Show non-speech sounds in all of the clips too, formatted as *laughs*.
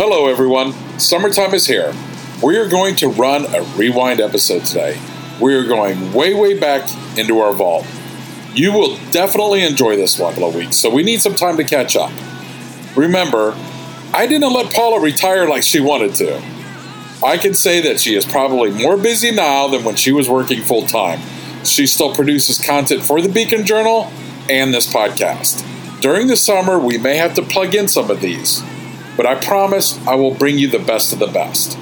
Hello, everyone. Summertime is here. We are going to run a rewind episode today. We are going way, way back into our vault. You will definitely enjoy this couple of weeks, so we need some time to catch up. Remember, I didn't let Paula retire like she wanted to. I can say that she is probably more busy now than when she was working full time. She still produces content for the Beacon Journal and this podcast. During the summer, we may have to plug in some of these, but I promise I will bring you the best of the best.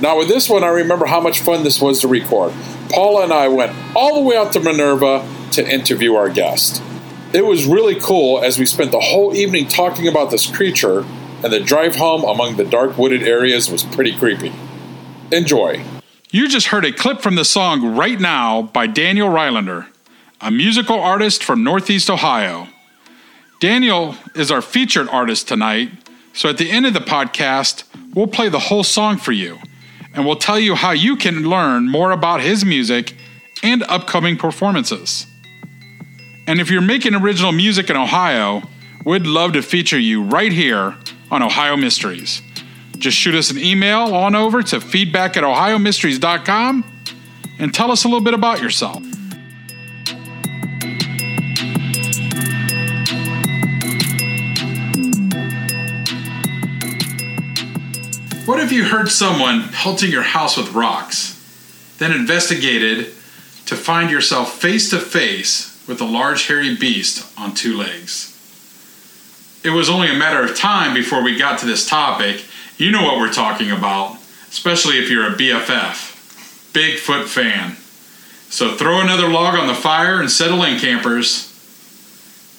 Now, with this one, I remember how much fun this was to record. Paula and I went all the way out to Minerva to interview our guest. It was really cool as we spent the whole evening talking about this creature, and the drive home among the dark wooded areas was pretty creepy. Enjoy. You just heard a clip from the song Right Now by Daniel Rylander, a musical artist from Northeast Ohio. Daniel is our featured artist tonight, so at the end of the podcast, we'll play the whole song for you, and we'll tell you how you can learn more about his music and upcoming performances. And if you're making original music in Ohio, we'd love to feature you right here on Ohio Mysteries. Just shoot us an email on over to feedback at ohiomysteries.com and tell us a little bit about yourself. What if you heard someone pelting your house with rocks, then investigated to find yourself face to face with a large hairy beast on two legs? It was only a matter of time before we got to this topic. You know what we're talking about, especially if you're a BFF, Bigfoot fan. So throw another log on the fire and settle in, campers.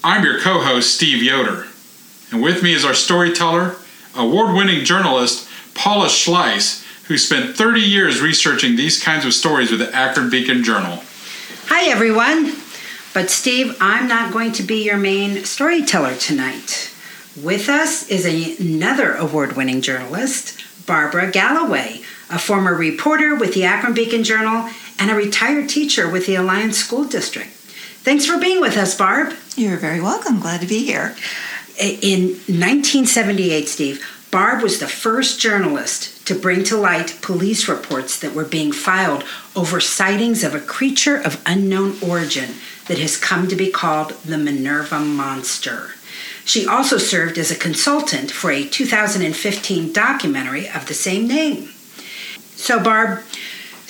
I'm your co host, Steve Yoder, and with me is our storyteller, award winning journalist, Paula Schleis, who spent 30 years researching these kinds of stories with the Akron Beacon Journal. Hi, everyone. But, Steve, I'm not going to be your main storyteller tonight. With us is another award winning journalist, Barbara Galloway, a former reporter with the Akron Beacon Journal and a retired teacher with the Alliance School District. Thanks for being with us, Barb. You're very welcome. Glad to be here. In 1978, Steve, Barb was the first journalist to bring to light police reports that were being filed over sightings of a creature of unknown origin that has come to be called the Minerva Monster. She also served as a consultant for a 2015 documentary of the same name. So, Barb,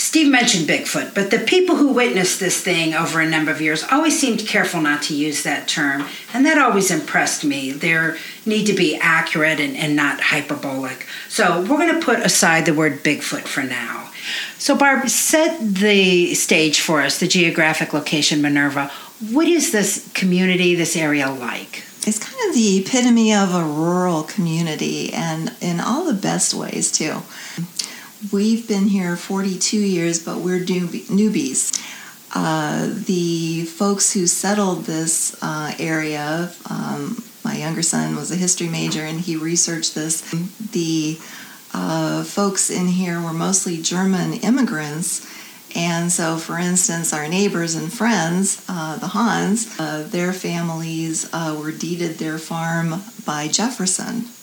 Steve mentioned Bigfoot, but the people who witnessed this thing over a number of years always seemed careful not to use that term, and that always impressed me. There need to be accurate and, and not hyperbolic. So we're going to put aside the word Bigfoot for now. So, Barb, set the stage for us, the geographic location Minerva. What is this community, this area like? It's kind of the epitome of a rural community, and in all the best ways, too. We've been here 42 years, but we're newbies. Uh, the folks who settled this uh, area, um, my younger son was a history major and he researched this. The uh, folks in here were mostly German immigrants. And so, for instance, our neighbors and friends, uh, the Hans, uh, their families uh, were deeded their farm by Jefferson. *laughs*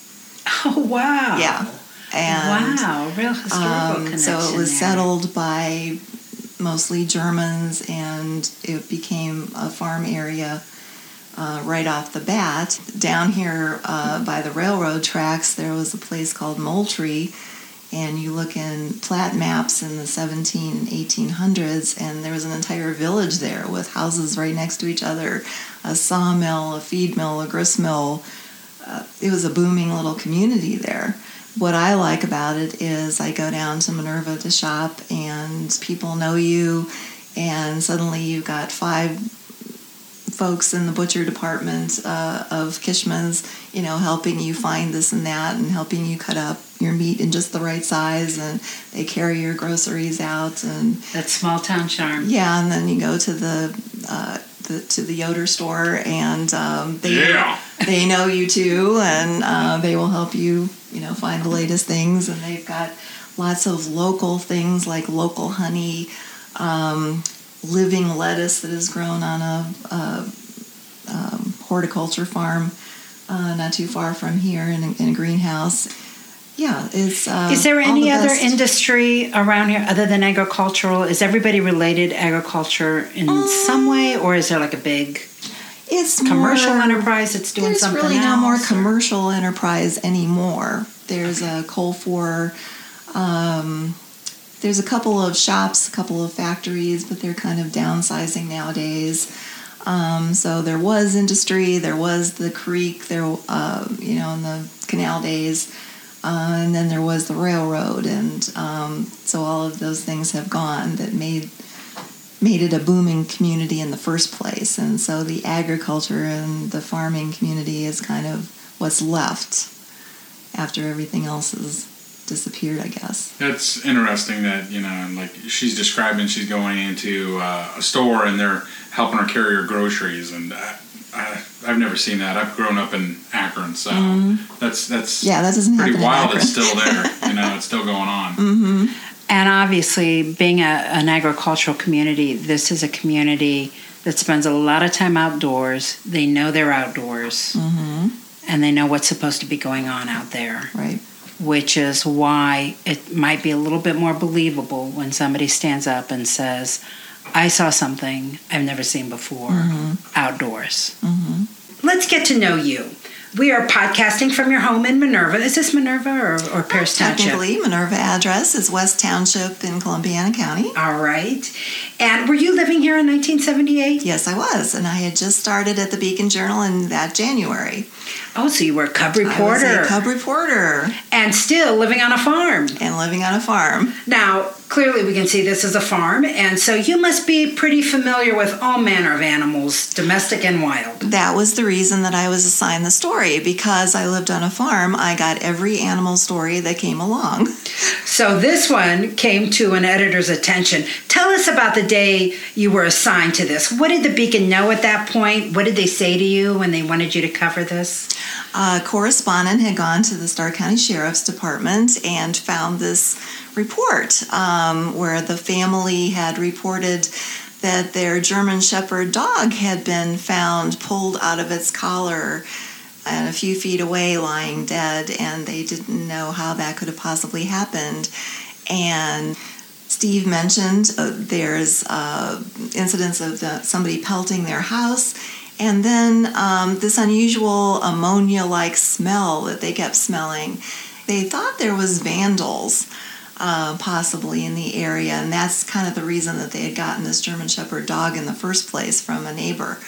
Oh, wow. Yeah. And, wow, real historical um, connection. So it was there. settled by mostly Germans, and it became a farm area uh, right off the bat. Down here uh, by the railroad tracks, there was a place called Moultrie, and you look in plat maps in the 17 and 1800s, and there was an entire village there with houses right next to each other, a sawmill, a feed mill, a grist mill. Uh, it was a booming little community there what I like about it is I go down to Minerva to shop and people know you and suddenly you've got five folks in the butcher department uh, of Kishman's, you know, helping you find this and that and helping you cut up your meat in just the right size and they carry your groceries out and That small town charm. yeah, and then you go to the, uh, the to the Yoder store and um, they Yeah. they know you too and uh, they will help you you know find the latest things and they've got lots of local things like local honey, um, living lettuce that is grown on a, a um, horticulture farm uh, not too far from here in in a greenhouse. Yeah, it's. Uh, Is there any the other best- industry around here other than agricultural? Is everybody related agriculture in some way, or is there like a big It's commercial more- enterprise that's doing There's something really no else? more or- commercial enterprise anymore. There's a coal for. Um, there's a couple of shops, a couple of factories, but they're kind of downsizing nowadays. Um, so there was industry, there was the creek, there, uh, you know, in the canal days, uh, and then there was the railroad, and um, so all of those things have gone that made made it a booming community in the first place. And so the agriculture and the farming community is kind of what's left after everything else has disappeared, I guess. That's interesting that, you know, like she's describing she's going into uh, a store and they're helping her carry her groceries. And I, I, I've never seen that. I've grown up in Akron, so that's, that's Mm-hmm. Yeah, that doesn't pretty wild. It's still there. *laughs* you know, it's still going on. Mm-hmm. And obviously, being a, an agricultural community, this is a community that spends a lot of time outdoors. They know they're outdoors, Mm-hmm. and they know what's supposed to be going on out there, Right. which is why it might be a little bit more believable when somebody stands up and says, I saw something I've never seen before mm-hmm. outdoors. Mm-hmm. Let's get to know you. We are podcasting from your home in Minerva. Is this Minerva or, or uh, Pierce Township? Technically, Minerva address is West Township in Columbiana County. All right. And were you living here in 1978? Yes, I was, and I had just started at the Beacon Journal in that January. Oh, so you were a cub I was reporter a cub reporter and still living on a farm. and living on a farm. Now, clearly we can see this is a farm, and so you must be pretty familiar with all manner of animals, domestic and wild. That was the reason that I was assigned the story because I lived on a farm. I got every animal story that came along. So this one came to an editor's attention. Tell us about the day you were assigned to this. What did the Beacon know at that point? What did they say to you when they wanted you to cover this? A correspondent had gone to the Stark County Sheriff's Department and found this report um, where the family had reported that their German Shepherd dog had been found pulled out of its collar and a few feet away lying dead, and they didn't know how that could have possibly happened. And Steve mentioned uh, there's uh, incidents of the, somebody pelting their house, and then um, this unusual ammonia-like smell that they kept smelling. They thought there was vandals uh, possibly in the area, and that's kind of the reason that they had gotten this German Shepherd dog in the first place from a neighbor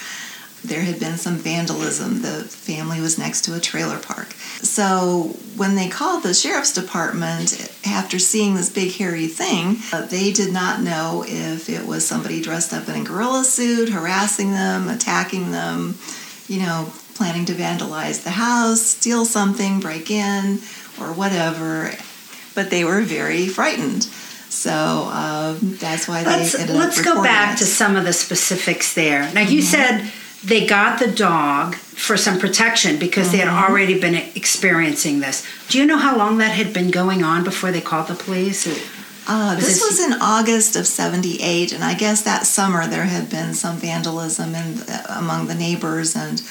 there had been some vandalism. The family was next to a trailer park. So when they called the sheriff's department after seeing this big hairy thing, uh, they did not know if it was somebody dressed up in a gorilla suit, harassing them, attacking them, you know, planning to vandalize the house, steal something, break in, or whatever. But they were very frightened. So um, that's why they Let's ended let's up go back it. to some of the specifics there. Now you said they got the dog for some protection because they had already been experiencing this. Do you know how long that had been going on before they called the police? Uh, this was in August of '78, and I guess that summer there had been some vandalism in, among the neighbors and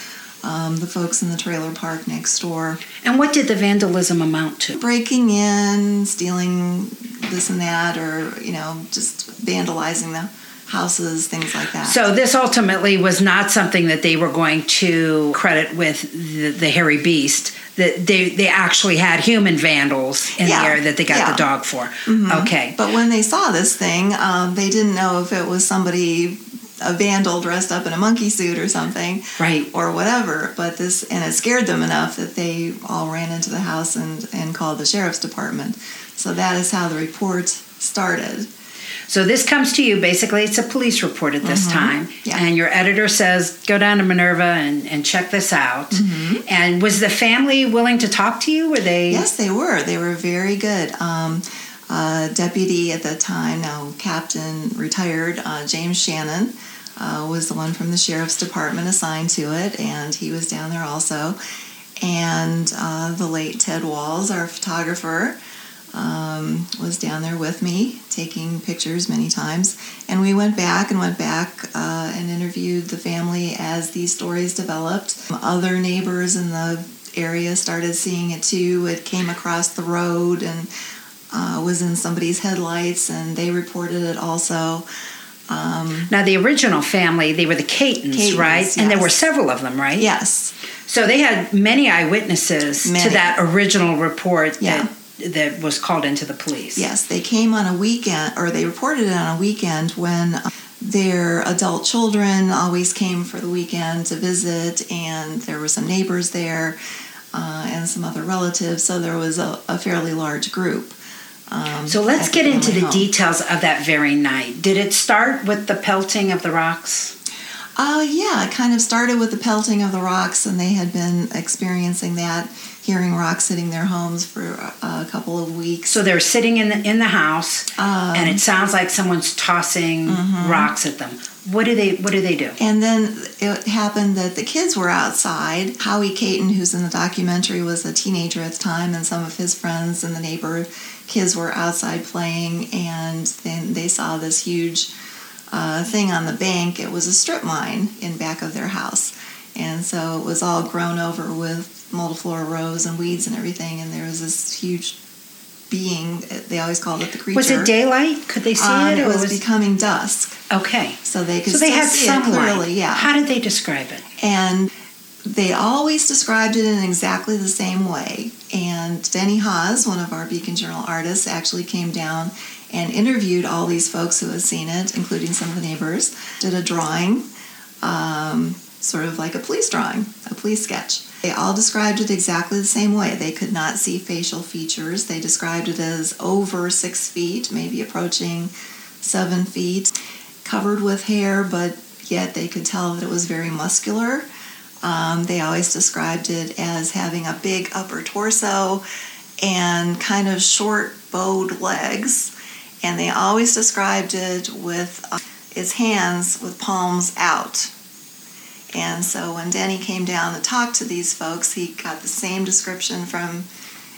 um, the folks in the trailer park next door, And what did the vandalism amount to? breaking in, stealing this and that, or you know, just vandalizing the houses, things like that. So this ultimately was not something that they were going to credit with the, the hairy beast. That they they actually had human vandals in Yeah, the area that they got yeah. the dog for. Okay. But when they saw this thing, um, they didn't know if it was somebody, a vandal dressed up in a monkey suit or something, Right. or whatever. But this, and it scared them enough that they all ran into the house and, and called the sheriff's department. So that is how the report started. So this comes to you. Basically, it's a police report at this time, Yeah. and your editor says, "Go down to Minerva and, and check this out." And was the family willing to talk to you? Were they? Yes, they were. They were very good. Um, uh, deputy at the time, now captain, retired, uh, James Shannon, uh, was the one from the sheriff's department assigned to it, and he was down there also. And uh, the late Ted Walls, our photographer, um, was down there with me, taking pictures many times. And we went back and went back uh, and interviewed the family as these stories developed. Other neighbors in the area started seeing it too. It came across the road and uh, was in somebody's headlights, and they reported it also. Um, Now the original family, they were the Catons, Catons, right? And there were several of them, right? yes, So they had many eyewitnesses to that original report Yeah. that that was called into the police. Yes, they came on a weekend, or they reported it on a weekend when uh, their adult children always came for the weekend to visit, and there were some neighbors there uh, and some other relatives, so there was a, a fairly large group. Um, So let's get into the home. details of that very night. Did it start with the pelting of the rocks? Uh, yeah, it kind of started with the pelting of the rocks, and they had been experiencing that, hearing rocks hitting their homes for a couple of weeks. So they're sitting in the in the house, Um, and it sounds like someone's tossing Mm-hmm. rocks at them. What do they What do they do? And then it happened that the kids were outside. Howie Caton, who's in the documentary, was a teenager at the time, and some of his friends and the neighbor kids were outside playing, and then they saw this huge uh, thing on the bank. It was a strip mine in back of their house, and so it was all grown over with multiflora rose and weeds and everything. And there was this huge being. They always called it the creature. Was it daylight? Could they see Uh, it? it or was becoming dusk, okay. so they could So they had see some it clearly. light. Yeah, How did they describe it? and they always described it in exactly the same way. And Denny Haas, one of our Beacon Journal artists, actually came down and interviewed all these folks who had seen it, including some of the neighbors, did a drawing, um, sort of like a police drawing, a police sketch. They all described it exactly the same way. They could not see facial features. They described it as over six feet, maybe approaching seven feet, covered with hair, but yet they could tell that it was very muscular. Um, they always described it as having a big upper torso and kind of short bowed legs. And they always described it with uh, its hands with palms out. And so when Danny came down to talk to these folks, he got the same description from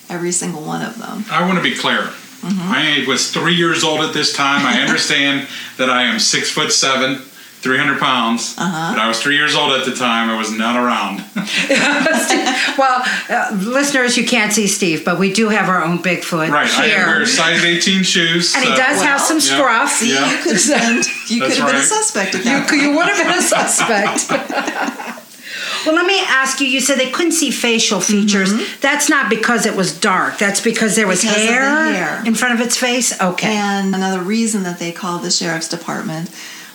every single one of them. I want to be clear. Mm-hmm. I was three years old at this time. I *laughs* understand that I am six foot seven, 300 pounds. Uh-huh. But I was three years old at the time. I was not around. *laughs* *laughs* Well, uh, listeners, you can't see Steve, but we do have our own Bigfoot right. I here. wear size 18 shoes. and he so- does have some yeah. scruff. See, Yeah. you could have been, you could have been a suspect at You, that point. you would have been a suspect. *laughs* well, let me ask you. You said they couldn't see facial features. That's not because it was dark. That's because there was Mm-hmm. Because of the hair, hair. in front of its face. Okay. And another reason that they called the sheriff's department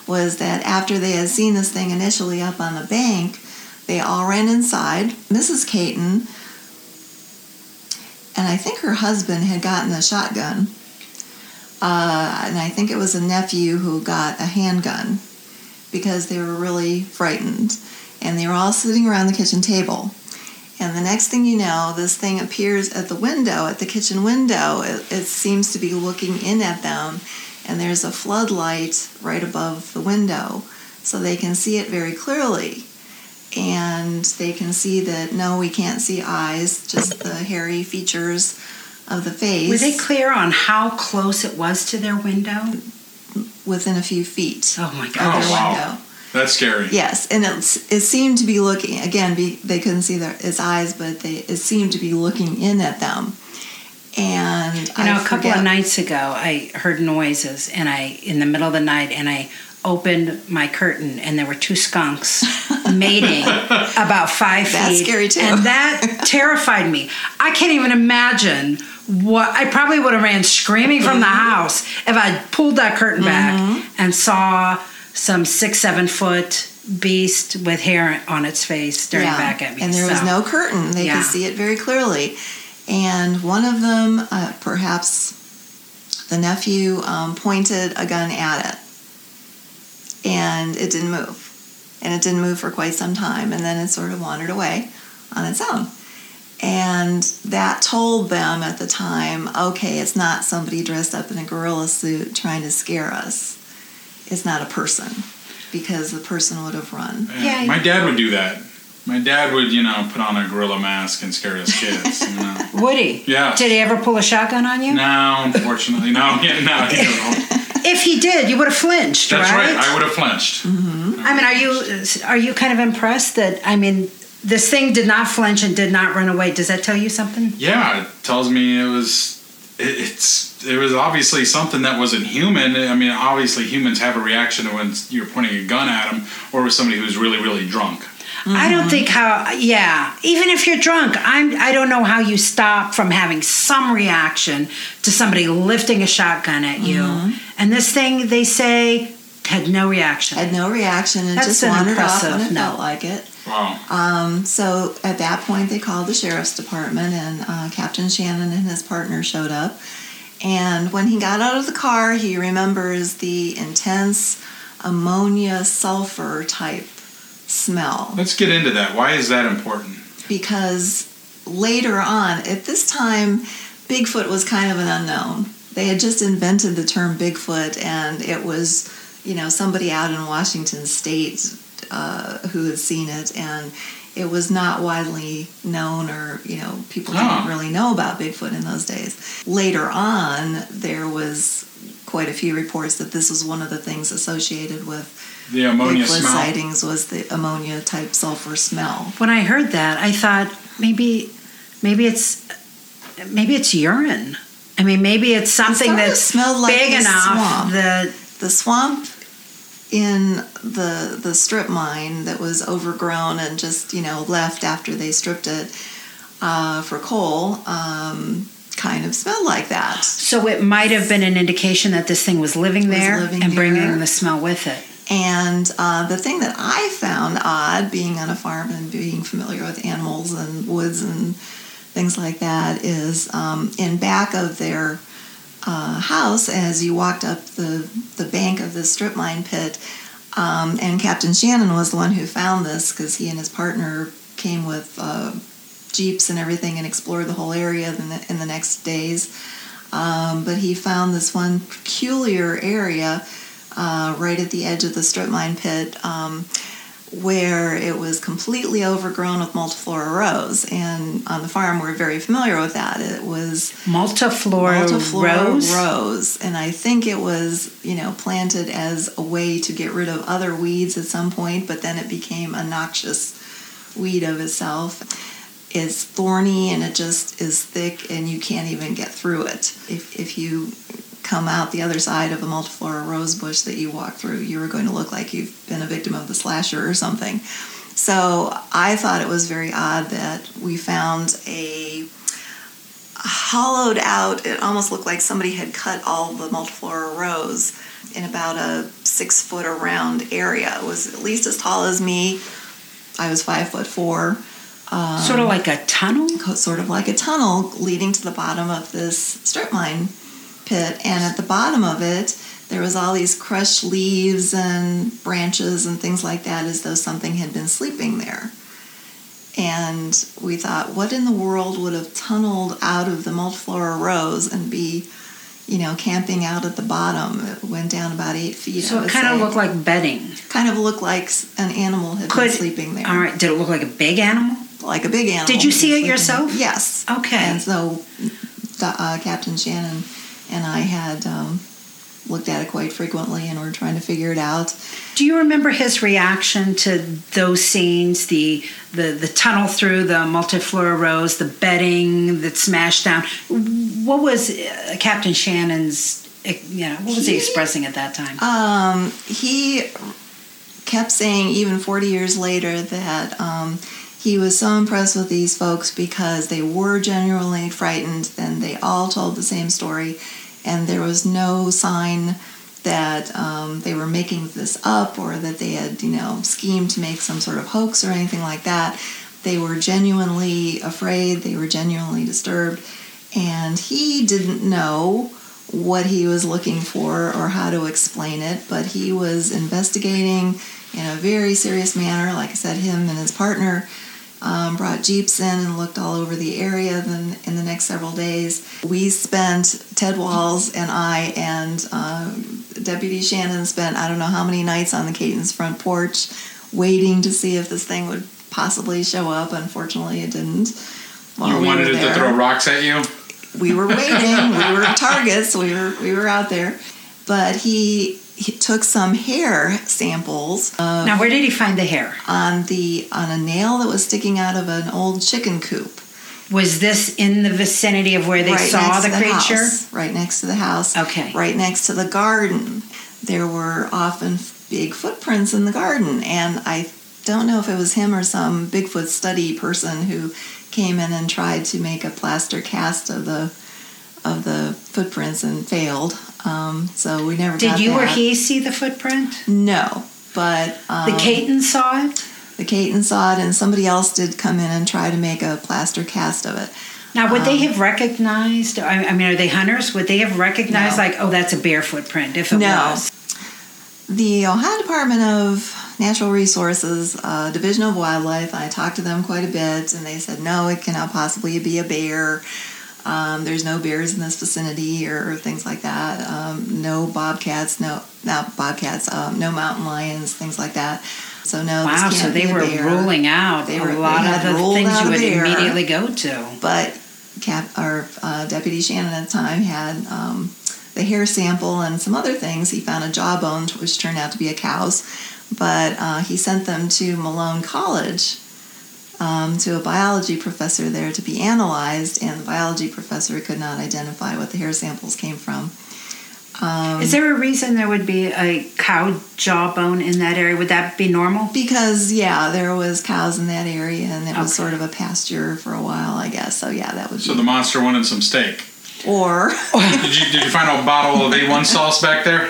was that after they had seen this thing initially up on the bank, they all ran inside. Mrs. Caton and I think her husband had gotten a shotgun. Uh, and I think it was a nephew who got a handgun because they were really frightened. And they were all sitting around the kitchen table. And the next thing you know, this thing appears at the window, at the kitchen window. It, it seems to be looking in at them, and there's a floodlight right above the window, so they can see it very clearly. And they can see that no, we can't see eyes, just the hairy features of the face Were they clear on how close it was to their window? within a few feet Oh my of gosh. their wow. window. That's scary. Yes, and it, it seemed to be looking again. Be, they couldn't see their its eyes, but they it seemed to be looking in at them. And You know, I a couple forget- of nights ago, I heard noises, and I, in the middle of the night, and I opened my curtain, and there were two skunks *laughs* mating about five That's feet. scary, too. And that terrified me. I can't even imagine what I probably would have ran screaming from the Mm-hmm. house if I pulled that curtain back and saw some six, seven foot beast with hair on its face staring Yeah, back at me. And there was no curtain; they Yeah. could see it very clearly. And one of them, uh, perhaps The nephew um, pointed a gun at it, and it didn't move. And it didn't move for quite some time, and then it sort of wandered away on its own. And that told them at the time okay, it's not somebody dressed up in a gorilla suit trying to scare us. It's not a person because the person would have run. Yeah, my dad would do that. My dad would, you know, put on a gorilla mask and scare his kids. You know? *laughs* Would he? Yeah. Did he ever pull a shotgun on you? no, unfortunately, no. *laughs* Yeah, no, he don't. *laughs* If he did, you would have flinched, That's right. right? I would have flinched. Mm-hmm. I mean, are you are you kind of impressed that I mean this thing did not flinch and did not run away? Does that tell you something? Yeah, it tells me it was. It, it's it was obviously something that wasn't human. I mean, obviously humans have a reaction to when you're pointing a gun at them, or with somebody who's really really drunk. I don't think how. Yeah, even if you're drunk, I'm. I don't know how you stop from having some reaction to somebody lifting a shotgun at you. And this thing, they say, had no reaction. Had no reaction and That's just an wandered off when it no. felt like it. Wow. Um, so at that point, they called the sheriff's department, and uh, Captain Shannon and his partner showed up. And when he got out of the car, he remembers the intense ammonia sulfur type smell. Let's get into that. Why is that important? because later on, at this time, Bigfoot was kind of an unknown. They had just invented the term Bigfoot, and it was, you know, somebody out in Washington State uh, who had seen it, and it was not widely known, or you know, people Ah. didn't really know about Bigfoot in those days. Later on, there was quite a few reports that this was one of the things associated with The ammonia Bigfoot smell. sightings was the ammonia type sulfur smell. when I heard that, I thought maybe, maybe it's, maybe it's urine. I mean, maybe it's something sort of that's smelled like big the enough swamp. that the swamp in the the strip mine that was overgrown and just you know left after they stripped it uh, for coal um, kind of smelled like that. So it might have been an indication that this thing was living Was there living and here. bringing the smell with it. And uh, the thing that I found odd, being on a farm and being familiar with animals and woods and things like that, is um, in back of their uh, house, as you walked up the, the bank of the strip mine pit, um, and Captain Shannon was the one who found this because he and his partner came with uh, jeeps and everything and explored the whole area in the, in the next days. Um, but he found this one peculiar area uh, right at the edge of the strip mine pit um, where it was completely overgrown with multiflora rose. And on the farm, we're very familiar with that. It was Multiflora, multiflora rose. rose. And I think it was, you know, planted as a way to get rid of other weeds at some point, but then it became a noxious weed of itself. It's thorny and it just is thick and you can't even get through it. If, if you come out the other side of a multiflora rose bush that you walk through, you were going to look like you've been a victim of the slasher or something. So I thought it was very odd that we found a hollowed out, it almost looked like somebody had cut all the multiflora rose in about a six foot around area. It was at least as tall as me. I was five foot four sort of like a tunnel. sort of like a tunnel leading to the bottom of this strip mine pit. And at the bottom of it, there was all these crushed leaves and branches and things like that, as though something had been sleeping there. And we thought, what in the world would have tunneled out of the multiflora rose and be, you know, camping out at the bottom? It went down about eight feet. So it kind of looked like bedding. kind of looked like an animal had Could been sleeping there All right. Did it look like a big animal? like a big animal. Did you see it sleeping. yourself? Yes. Okay. And so uh, Captain Shannon and I had um, looked at it quite frequently and we're trying to figure it out. Do you remember his reaction to those scenes? The the the tunnel through the multiflora rose, the bedding that smashed down. What was uh, Captain Shannon's? uh, You know, what was he He- expressing at that time? Um, he kept saying, even 40 years later, that um, he was so impressed with these folks because they were genuinely frightened and they all told the same story, and there was no sign that um, they were making this up or that they had, you know, schemed to make some sort of hoax or anything like that. They were genuinely afraid, they were genuinely disturbed, and he didn't know what he was looking for or how to explain it, but he was investigating in a very serious manner. Like I said, him and his partner um, brought jeeps in and looked all over the area. Then in the next several days, we spent Ted Walls and I and uh, Deputy Shannon spent I don't know how many nights on the Caton's front porch, waiting to see if this thing would possibly show up. Unfortunately, it didn't. while You we wanted it to throw rocks at you? We were waiting. we were *laughs* targets. We were we were out there, but he. He took some hair samples uh, Now, where did he find the hair? on the on a nail that was sticking out of an old chicken coop. Was this in the vicinity of where they right saw next the creature? house, right next to the house. Okay. Right next to the garden. There were often big footprints in the garden, and I don't know if it was him or some Bigfoot study person who came in and tried to make a plaster cast of the of the footprints and failed. Um, so we never Did you or he see the footprint? No, but um, The Caton saw it? the Caton saw it, and somebody else did come in and try to make a plaster cast of it. Now, would Um, they have recognized? I I mean, are they hunters? Would they have recognized, No. like, oh, that's a bear footprint if it No. was? The Ohio Department of Natural Resources, uh, Division of Wildlife, I talked to them quite a bit, and they said, no, it cannot possibly be a bear. Um, there's no bears in this vicinity or, things like that. Um, no bobcats, no not bobcats, um, no mountain lions, things like that. So no, Wow, so they a were bear. ruling out They a were- they lot of the things you would bear. immediately go to. but Cap, our uh, deputy Shannon at the time had um, the hair sample and some other things. He found a jawbone, which turned out to be a cow's, but uh, he sent them to Malone College um, to a biology professor there to be analyzed, and the biology professor could not identify what the hair samples came from. Um, Is there a reason there would be a cow jawbone in that area? Would that be normal? because yeah, there was cows in that area, and it was sort of a pasture for a while, I guess. So yeah, that would So be. the monster wanted some steak. or Did you did you find a bottle of A1 *laughs* sauce back there?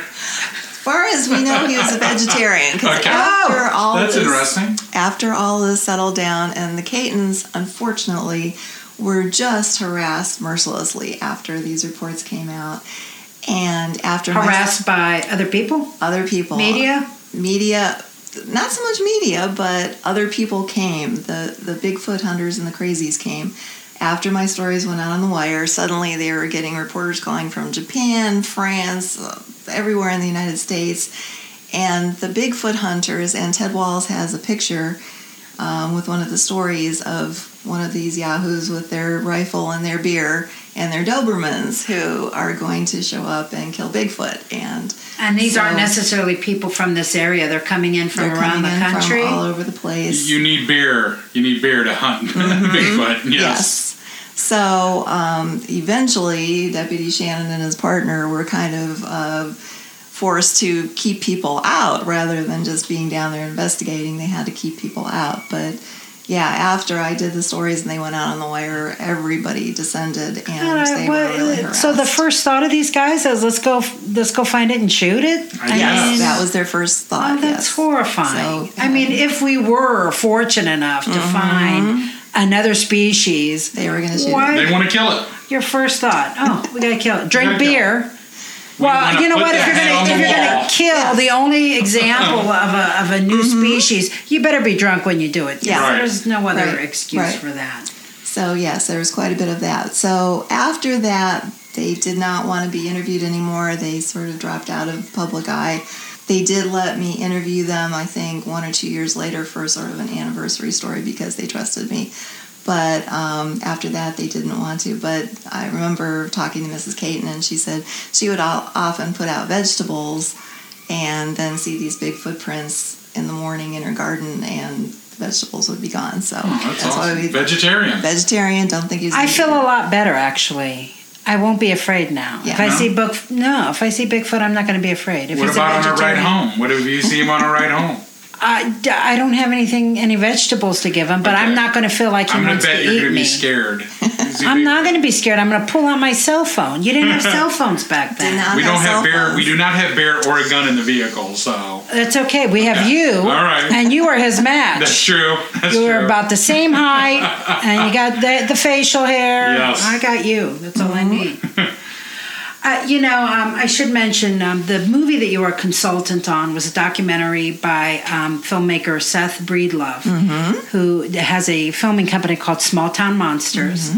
Far as we know, he was a vegetarian. Okay. after all That's this, interesting. After all this settled down, and the Catons, unfortunately, were just harassed mercilessly after these reports came out, and after my- Harassed by other people? other people, Media? media. Not so much media, but other people came. The the Bigfoot hunters and the crazies came. After my stories went out on the wire, suddenly they were getting reporters calling from Japan, France, uh, everywhere in the United States. And the Bigfoot hunters, and Ted Walls has a picture um, with one of the stories of one of these yahoos with their rifle and their beer and their Dobermans who are going to show up and kill Bigfoot. And And these So- aren't necessarily people from this area. They're coming in from they're around coming the in country. from all over the place. You need beer. You need beer to hunt *laughs* Bigfoot. Yes. Yes. So um, eventually, Deputy Shannon and his partner were kind of uh, forced to keep people out rather than just being down there investigating. They had to keep people out. But yeah, after I did the stories and they went out on the wire, everybody descended and Uh, they well, were really harassed. so the first thought of these guys is let's go let's go find it and shoot it. I yes, mean- that was their first thought. Oh, that's yes. horrifying. So, I mean, if we were fortunate enough to find another species, they were going to shoot. why They want to kill it. your first thought? Oh, we gotta kill it. Drink gotta kill it. beer. We Well, wanna you know what? If you're gonna on if the you're gonna kill the only example of a of a new mm-hmm. species, you better be drunk when you do it. Yeah. Right. There's no other Right. excuse Right. for that. So yes, there was quite a bit of that. So after that, they did not want to be interviewed anymore. They sort of dropped out of public eye. They did let me interview them, I think, one or two years later for sort of an anniversary story because they trusted me. But um, after that, they didn't want to. But I remember talking to Mrs. Caton, and she said she would al- often put out vegetables and then see these big footprints in the morning in her garden, and the vegetables would be gone. So Oh, that's, why awesome. we Vegetarian. vegetarian. Don't think he's. I feel a lot better actually. I won't be afraid now. Yeah. if I No? see book, no, if I see Bigfoot, I'm not going to be afraid. If What it's about a on our ride home? What if you see him on a ride home? I, I don't have anything, any vegetables to give him, but I'm not going to feel like he I'm gonna wants bet to you're eat gonna me. be scared. *laughs* I'm not going to be scared. I'm going to pull out my cell phone. You didn't have *laughs* cell phones back then. Did not We don't cell have bear. phones. We do not have bear or a gun in the vehicle, so That's okay. We have Okay. you, All right. and you are his match. that's true. That's you true. were about the same height, *laughs* and you got the, the facial hair. Yes. I got you. That's all I need. Uh, you know, um, I should mention um, the movie that you were a consultant on was a documentary by um, filmmaker Seth Breedlove, who has a filming company called Small Town Monsters.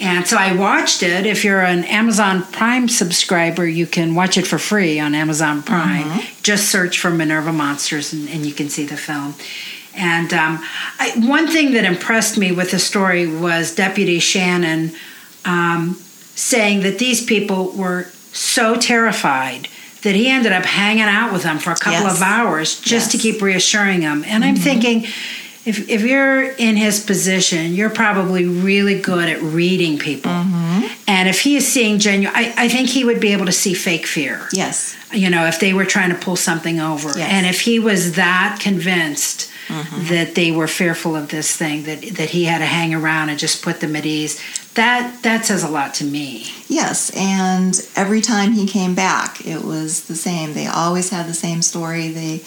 And so I watched it. If you're an Amazon Prime subscriber, you can watch it for free on Amazon Prime. Just search for Minerva Monsters and, and you can see the film. And um, I, one thing that impressed me with the story was Deputy Shannon um, saying that these people were so terrified that he ended up hanging out with them for a couple Yes. of hours just to keep reassuring them. And I'm thinking, if, if you're in his position, you're probably really good at reading people. And if he is seeing genuine, I, I think he would be able to see fake fear. Yes. You know, if they were trying to pull something over. Yes. And if he was that convinced that they were fearful of this thing, that, that he had to hang around and just put them at ease, that, that says a lot to me. Yes, and every time he came back, it was the same. They always had the same story. They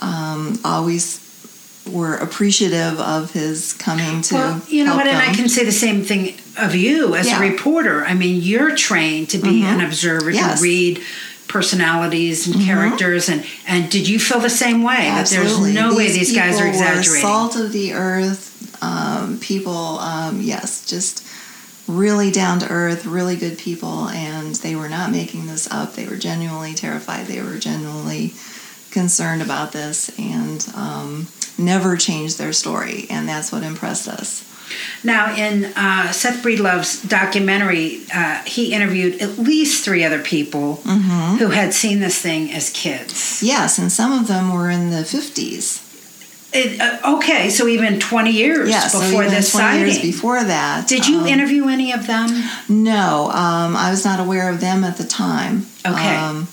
um, always were appreciative of his coming to Well, you know what, and I can say the same thing of you as Yeah. a reporter. I mean, you're trained to be an observer, Yes. to read personalities and characters, and and did you feel the same way? Absolutely. That there's no way these guys are exaggerating. salt of the earth um, people. Um, yes, just really down to earth, really good people, and they were not making this up. They were genuinely terrified. They were genuinely concerned about this, and um, never changed their story. And that's what impressed us. Now, in uh, Seth Breedlove's documentary, uh, he interviewed at least three other people Mm-hmm. who had seen this thing as kids. Yes, and some of them were in the fifties. It, uh, okay, so even 20 years Yes, so before even this 20 sighting. years before that. Did you um, interview any of them? No, um, I was not aware of them at the time. Okay. Um,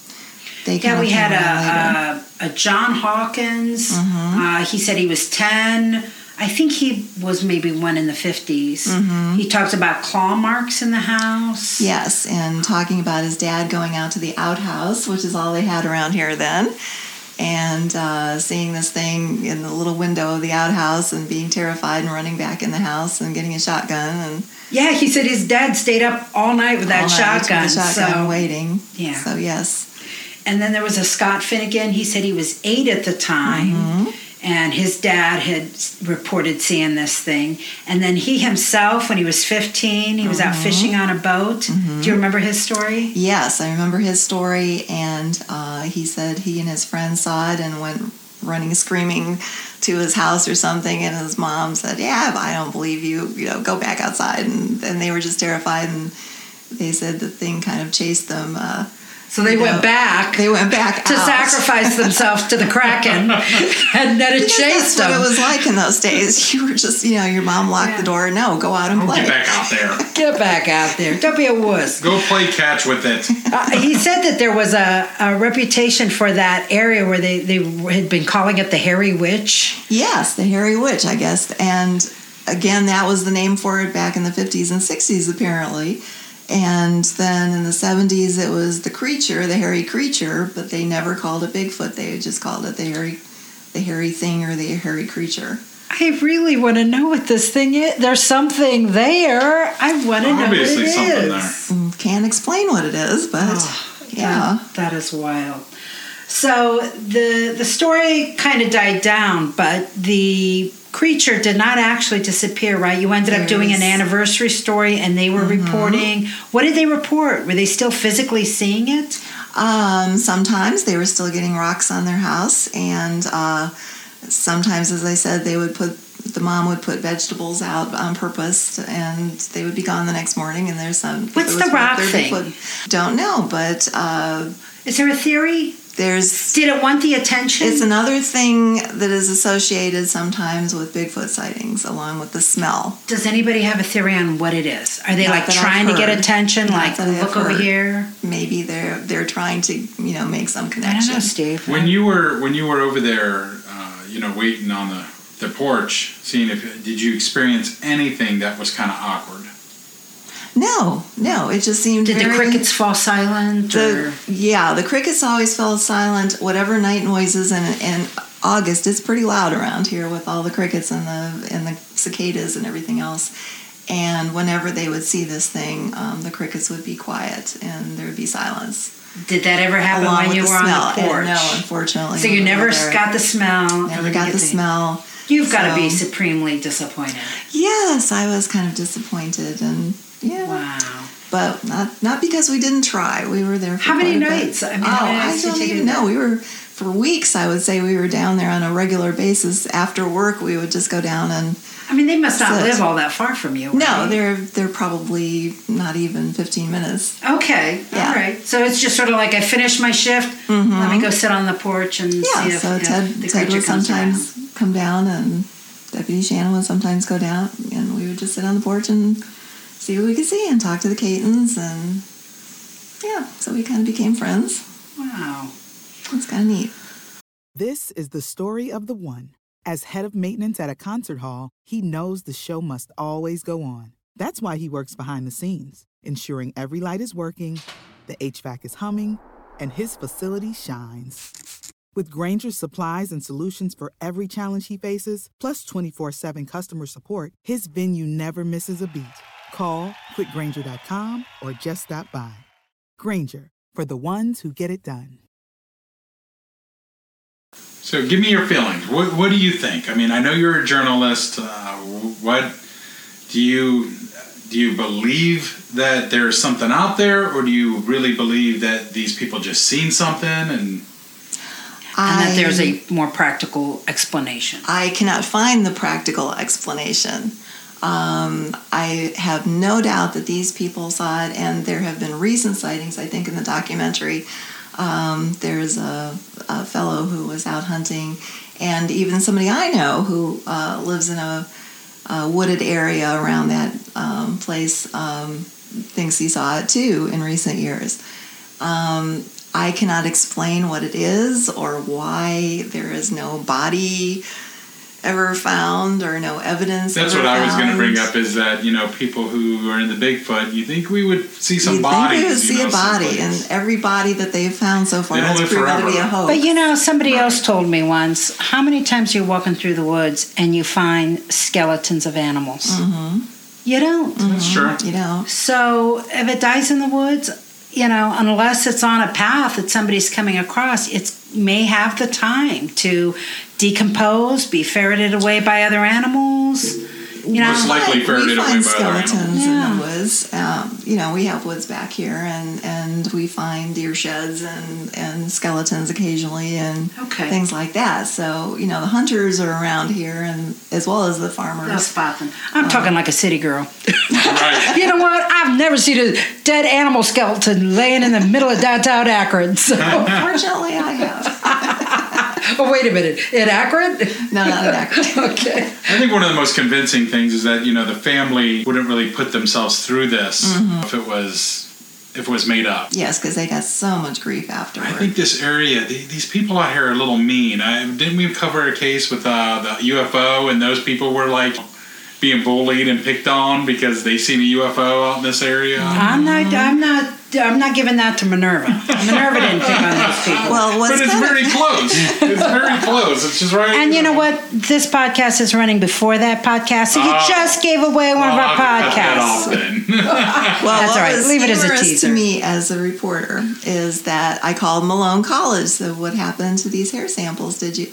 they Yeah, we had a, a, a John Hawkins. Mm-hmm. Uh, he said he was 10. I think he was maybe one in the 50s. He talks about claw marks in the house. Mm-hmm. Yes, and talking about his dad going out to the outhouse, which is all they had around here then, and uh, seeing this thing in the little window of the outhouse and being terrified and running back in the house and getting a shotgun and Yeah, he said his dad stayed up all night with that all night with shotgun. the shotgun so, waiting. Yeah. So yes, And then there was a Scott Finnegan. He said he was eight at the time. Mm-hmm. And his dad had reported seeing this thing. And then he himself, when he was 15, he was out Mm-hmm. fishing on a boat. Do you remember his story? yes, I remember his story, and uh, he said he and his friend saw it and went running screaming to his house or something and his mom said yeah i don't believe you you know go back outside and, and they were just terrified and they said the thing kind of chased them uh, So they you went know, back. they went back to out. sacrifice themselves to the kraken, *laughs* and then it Because chased that's what it was like in those days. You were just, you know, your mom locked Yeah. the door. No, go out and play. Get back out there. *laughs* Get back out there! Don't be a wuss. Go play catch with it. Uh, he said that there was a, a reputation for that area where they, they had been calling it the Hairy Witch. Yes, the hairy witch, I guess. And again, that was the name for it back in the 50s and 60s, apparently. And then in the 70s, it was the creature, the hairy creature, but they never called it Bigfoot. They just called it the hairy, the hairy thing or the hairy creature. I really want to know what this thing is. There's something there. I want to know what Obviously it is. something there. Mm, Can't explain what it is, but Oh, yeah. That- that is wild. So the the story kind of died down, but the creature did not actually disappear, right? You ended up doing an anniversary story and they were reporting. What did they report? Were they still physically seeing it? Um, sometimes they were still getting rocks on their house, and uh, sometimes, as I said, they would put the mom would put vegetables out on purpose, and they would be gone the next morning. And there's some. What's the rock thing? Bigfoot- Don't know, but uh, Is there a theory? There's. Did it want the attention? It's another thing that is associated sometimes with Bigfoot sightings, along with the smell. Does anybody have a theory on what it is? Are they Not like trying to get attention? Not like that I have look over here? Maybe they're they're trying to you know make some I don't know, Steve. When you were when you were over there, uh, you know, waiting on the, the porch, seeing if did you experience anything that was kind of awkward? No, no, it just seemed. Did the crickets fall silent? The, or? yeah, the crickets always fell silent. Whatever night noises in in August, it's pretty loud around here with all the crickets and the and the cicadas and everything else. And whenever they would see this thing, um, the crickets would be quiet and there would be silence. Did that ever happen along when you were smell. on the And porch? no, unfortunately. so you never there, got the smell. Never got the smell. You've got to be supremely disappointed. Yes, I was kind of disappointed, and yeah, Wow. but not not because we didn't try. We were there. For How many quite a bit. nights? I mean, oh, I don't do even know. We were for weeks. I would say we were down there on a regular basis. After work, we would just go down and I mean, they must not Sit. live all that far from you. no, they're they're probably not even fifteen minutes. Okay, Yeah. all right. So it's just sort of like I finished my shift. Let me go sit on the porch and see Mm-hmm. Yeah, if, so Ted the Ted would sometimes around. come down, and Deputy Shannon would sometimes go down, and we would just sit on the porch and see what we could see and talk to the Caytons, and yeah, so we kind of became friends. Wow. It's kind of neat. This is the story of the one. As head of maintenance at a concert hall, he knows the show must always go on. That's why he works behind the scenes, ensuring every light is working, the HVAC is humming, and his facility shines. With Grainger's supplies and solutions for every challenge he faces, plus 24 7 customer support, his venue never misses a beat. Call clickgrainger.com or just stop by. Grainger, for the ones who get it done. So give me your feelings. What, what do you think? I mean, I know you're a journalist. Uh, what do you do? You believe that there's something out there, or do you really believe that these people just seen something and And that there's a more practical explanation. I cannot find the practical explanation. Um, I have no doubt that these people saw it, and there have been recent sightings, I think, in the documentary. Um, there's a, a fellow who was out hunting, and even somebody I know who uh, lives in a, a wooded area around that um, place um, thinks he saw it too in recent years. Um, I cannot explain what it is or why there is no body ever found or no evidence. That's ever what I was going to bring up is that you know people who are in the Bigfoot, you think we would see some You'd bodies? think we would you see know, a body, someplace. and every body that they've found so far has live proven to be a hoax. But you know, somebody else told me once how many times you're walking through the woods and you find skeletons of animals? Mm-hmm. You don't. That's true. you know, So if it dies in the woods, you know, unless it's on a path that somebody's coming across, it may have the time to decompose, be ferreted away by other animals. You know, Most likely we ferreted away find by other skeletons Yeah. in the woods. Um, you know, we have woods back here, and and we find deer sheds and and skeletons occasionally, and Okay. things like that. So you know, the hunters are around here, and as well as the They'll farmers. spot them. I'm talking like a city girl. Right. *laughs* you know what? I've never seen a dead animal skeleton laying in the middle of downtown Akron. So, Fortunately, I have. Oh wait a minute, in Akron? No, not an actor. *laughs* okay. I think one of the most convincing things is that you know the family wouldn't really put themselves through this Mm-hmm. if it was if it was made up. Yes, because they got so much grief afterward. I think this area, the, these people out here are a little mean. I, didn't we cover a case with uh, the UFO and those people were like being bullied and picked on because they seen a UFO out in this area? I'm not. I'm not. I'm not giving that to Minerva. Minerva didn't pick on those people. *laughs* well, what's but it's kind of- very close. It's very *laughs* close. It's just right. and you know what? This podcast is running before that podcast, so you Oh. just gave away one Well, of our I'll that podcasts. *laughs* Well, That's all right. was Leave it as a teaser. to me as a reporter is that I called Malone College. So, what happened to these hair samples? Did you?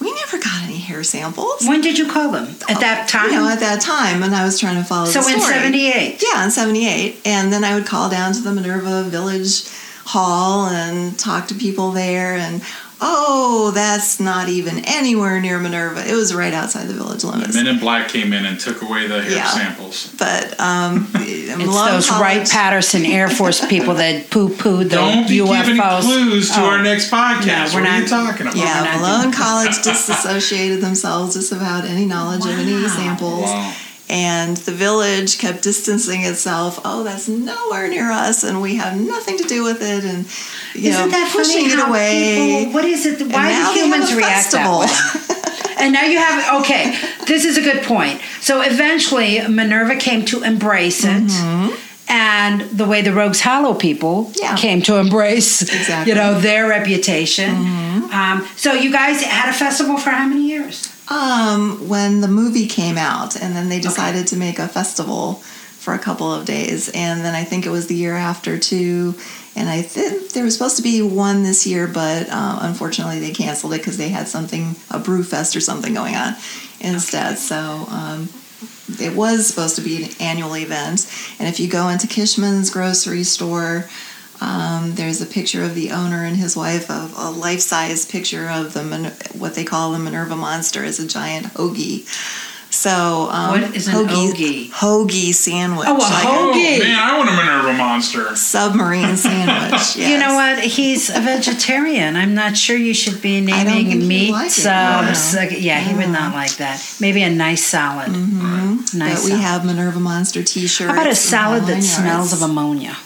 We never got any hair samples. When did you call them? At oh, that time? You know, at that time, and I was trying to follow so in '78. Yeah, in '78, and then I would call down to the Minerva Village Hall and talk to people there, and oh, that's not even anywhere near Minerva. It was right outside the village The limits. Men in Black came in and took away the hair Yeah. samples. But um, *laughs* It's those Wright Patterson Air Force people that poo-pooed the Don't be UFOs. giving clues to Oh. our next podcast. No, we're what are you not- talking about? We're Yeah, not Malone College disassociated themselves just about any knowledge of any samples. Wow. And the village kept distancing itself. Oh, that's nowhere near us, and we have nothing to do with it. And you Isn't know, that pushing it away. People, what is it? Why do humans react festival. that way? *laughs* and now you have okay. This is a good point. So eventually, Minerva came to embrace it. And the way the Rogues Hollow people Mm-hmm. Yeah. came to embrace, Exactly. you know, their reputation. Mm-hmm. Um, so you guys had a festival for how many years? Um, when the movie came out, and then they decided to make a festival for a couple of days, and then I think it was the year after too. And I think there was supposed to be one this year, but uh, unfortunately they canceled it because they had something, a brew fest or something going on instead. So um, it was supposed to be an annual event. And if you go into Kishman's grocery store, um, there's a picture of the owner and his wife of a life-size picture of the what they call the Minerva monster as a giant hoagie. So um, What is an hoagie? Hoagie sandwich. Oh, a like Oh Hoagie. man, I want a Minerva monster. submarine *laughs* sandwich. You know what? He's a vegetarian. I'm not sure you should be naming think he'd meat like it, subs. no. Yeah, he would not like that. Maybe a nice salad. Nice. But we salad. have Minerva Monster T-shirts. How about a salad that smells of ammonia?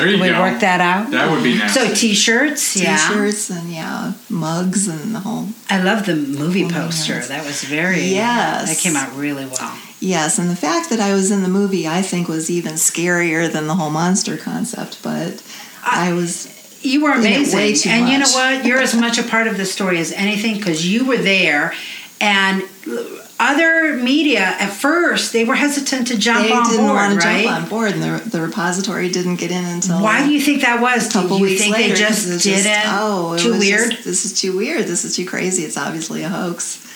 There you Can we go. work that out? That would be nice. So t-shirts, yeah. T-shirts and yeah, mugs and the whole. I love the movie poster. yes. That was very Yes. That came out really well. Yes, and the fact that I was in the movie, I think, was even scarier than the whole monster concept. But I was. You were In it amazing, way too and you know what? You're as much a part of the story as anything because you were there, and other media at first they were hesitant to jump They on didn't board, want to right? jump on board, and the, the repository didn't get in until. Why do you think that was? a couple Do you weeks think later? they just didn't? oh, it too was weird. just, this is too weird. This is too crazy. It's obviously a hoax.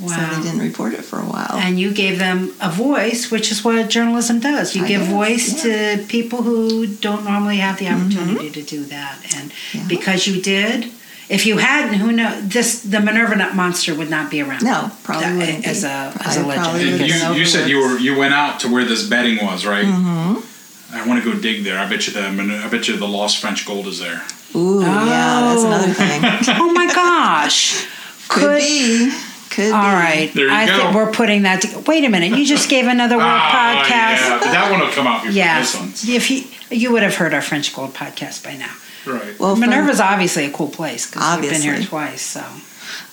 Wow. So they didn't report it for a while. and you gave them a voice, which is what journalism does. You I give guess, voice to people who don't normally have the opportunity to do that, and Mm-hmm. Yeah. because you did. If you hadn't, who know this? The Minerva Nut monster would not be around. no, probably That- wouldn't as be. a- as a legend. probably And would've you, you said you were you went out to where this bedding was, right? Mm-hmm. I want to go dig there. I bet you the I bet you the lost French gold is there. Ooh, yeah, that's another thing. *laughs* *laughs* Oh my gosh! Could, be. Could All be. right, There you I go. think we're putting that. To, wait a minute! You just gave another word Oh, podcast. yeah, that one will come out before Yeah. this one. If you you would have heard our French Gold podcast by now. Right. Well, from, Minerva's obviously a cool place because we've been here Obviously. twice. So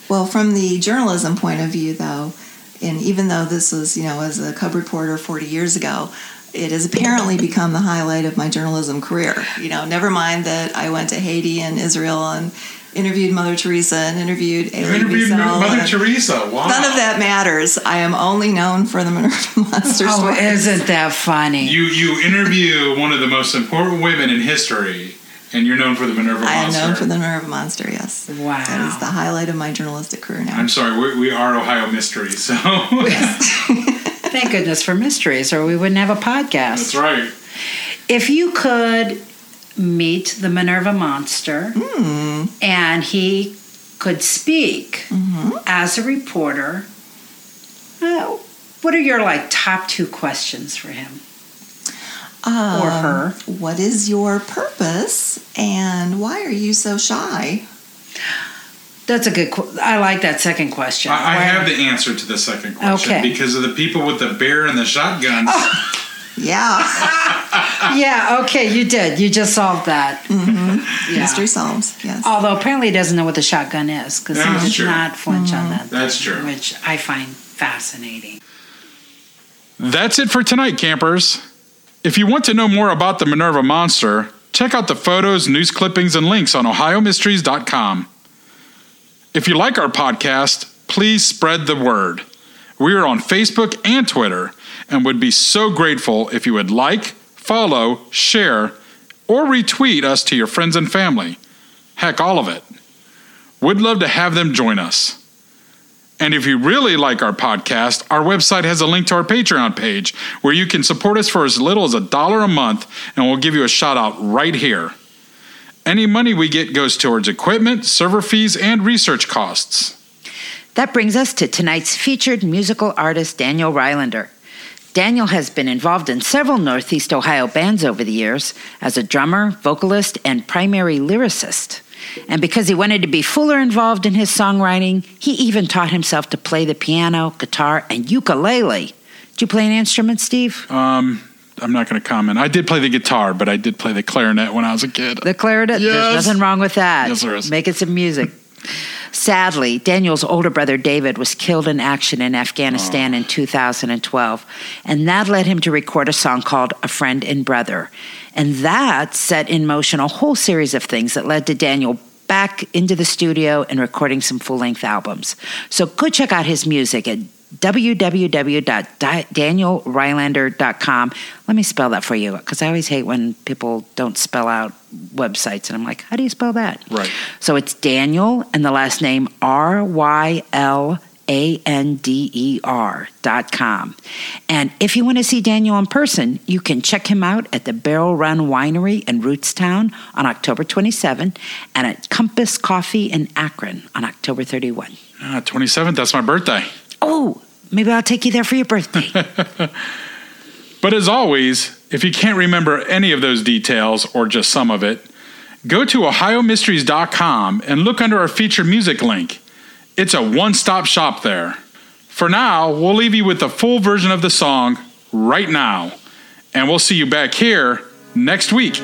well, from the journalism point of view, though, and even though this was, you know, as a cub reporter 40 years ago, it has apparently become the highlight of my journalism career. You know, never mind that I went to Haiti and Israel and interviewed Mother Teresa and interviewed You interviewed Wiesel Mother and- Teresa. Wow. None of that matters. I am only known for the Minerva *laughs* Monster oh, stories. isn't that funny? You you interview one of the most important women in history, and you're known for the Minerva Monster. I am known for the Minerva Monster, yes. Wow. That is the highlight of my journalistic career now. I'm sorry, we, we are Ohio mysteries, so *laughs* Thank goodness for mysteries, or we wouldn't have a podcast. that's right. If you could meet the Minerva monster Hmm. and he could speak Mm-hmm. as a reporter, uh, what are your like top two questions for him or Um, her? What is your purpose and why are you so shy? That's a good. Qu- I like that second question. I, I have the answer to the second question Okay. because of the people with the bear and the shotguns. *laughs* Yeah, *laughs* Yeah. Okay. You did. You just solved that. Mm-hmm. *laughs* Yeah. mystery solves. Yes. Although apparently he doesn't know what the shotgun is because he does true. not flinch on that. That's true. Which I find fascinating. That's it for tonight, campers. If you want to know more about the Minerva Monster, check out the photos, news clippings, and links on OhioMysteries.com. If you like our podcast, please spread the word. We are on Facebook and Twitter and would be so grateful if you would like, follow, share, or retweet us to your friends and family. Heck, all of it. We'd love to have them join us. And if you really like our podcast, our website has a link to our Patreon page where you can support us for as little as a dollar a month and we'll give you a shout out right here. Any money we get goes towards equipment, server fees, and research costs. That brings us to tonight's featured musical artist, Daniel Rylander. Daniel has been involved in several Northeast Ohio bands over the years as a drummer, vocalist, and primary lyricist. And because he wanted to be fuller involved in his songwriting, he even taught himself to play the piano, guitar, and ukulele. Did you play an instrument, Steve? Um, I'm not going to comment. I did play the guitar, but I did play the clarinet when I was a kid. The clarinet? Yes. There's nothing wrong with that. Yes, there is. Making some music. Sadly, Daniel's older brother David was killed in action in Afghanistan oh. in 2012, and that led him to record a song called A Friend and Brother. And that set in motion a whole series of things that led to Daniel back into the studio and recording some full length albums. So go check out his music at www.danielrylander.com. Let me spell that for you because I always hate when people don't spell out websites and I'm like, how do you spell that? Right. So it's Daniel and the last name R Y L A N D E R dot com. And if you want to see Daniel in person, you can check him out at the Barrel Run Winery in Rootstown on October 27 and at Compass Coffee in Akron on October 31. Ah, uh, 27th, that's my birthday. Oh, maybe I'll take you there for your birthday. *laughs* but as always, if you can't remember any of those details or just some of it, go to ohiomysteries.com and look under our featured music link. It's a one stop shop there. For now, we'll leave you with the full version of the song right now, and we'll see you back here next week.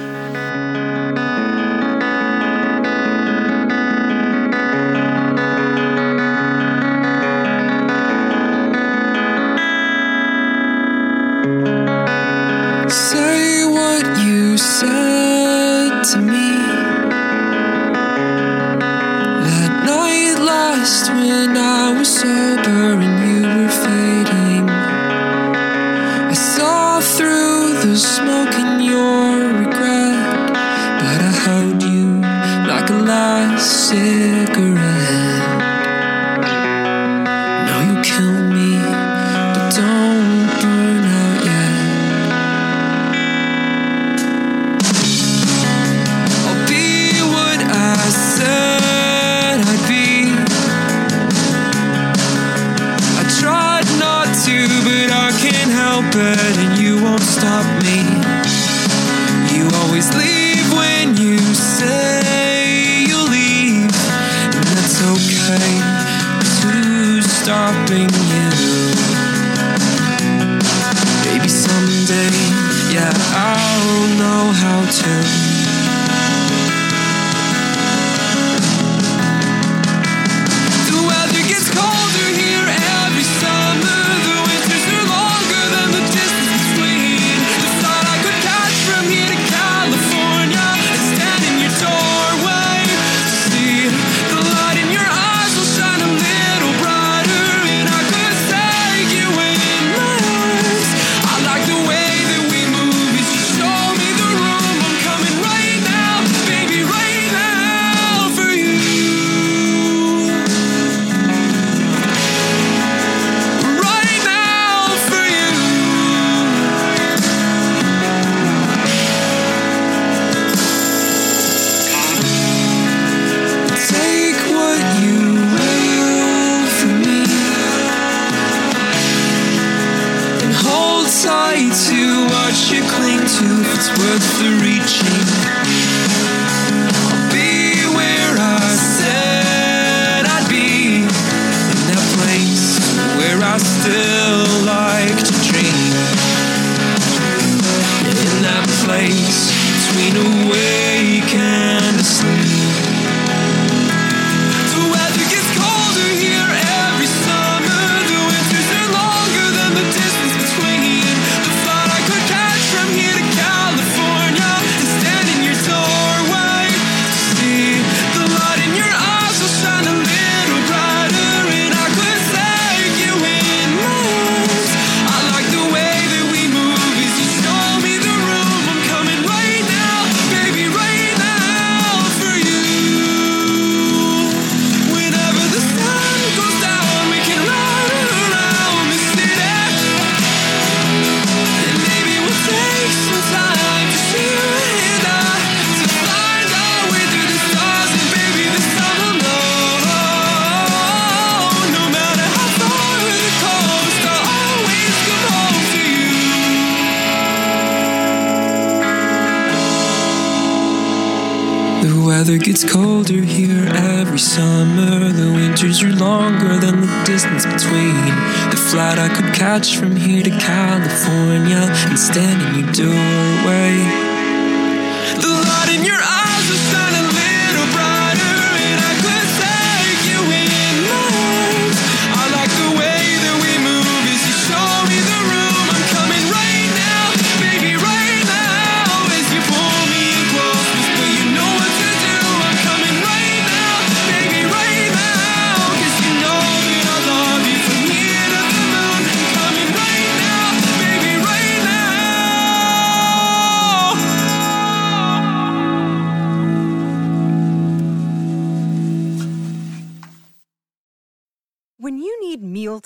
weather gets colder here every summer. The winters are longer than the distance between. The flight I could catch from here to California and stand in your doorway. The light in your eyes.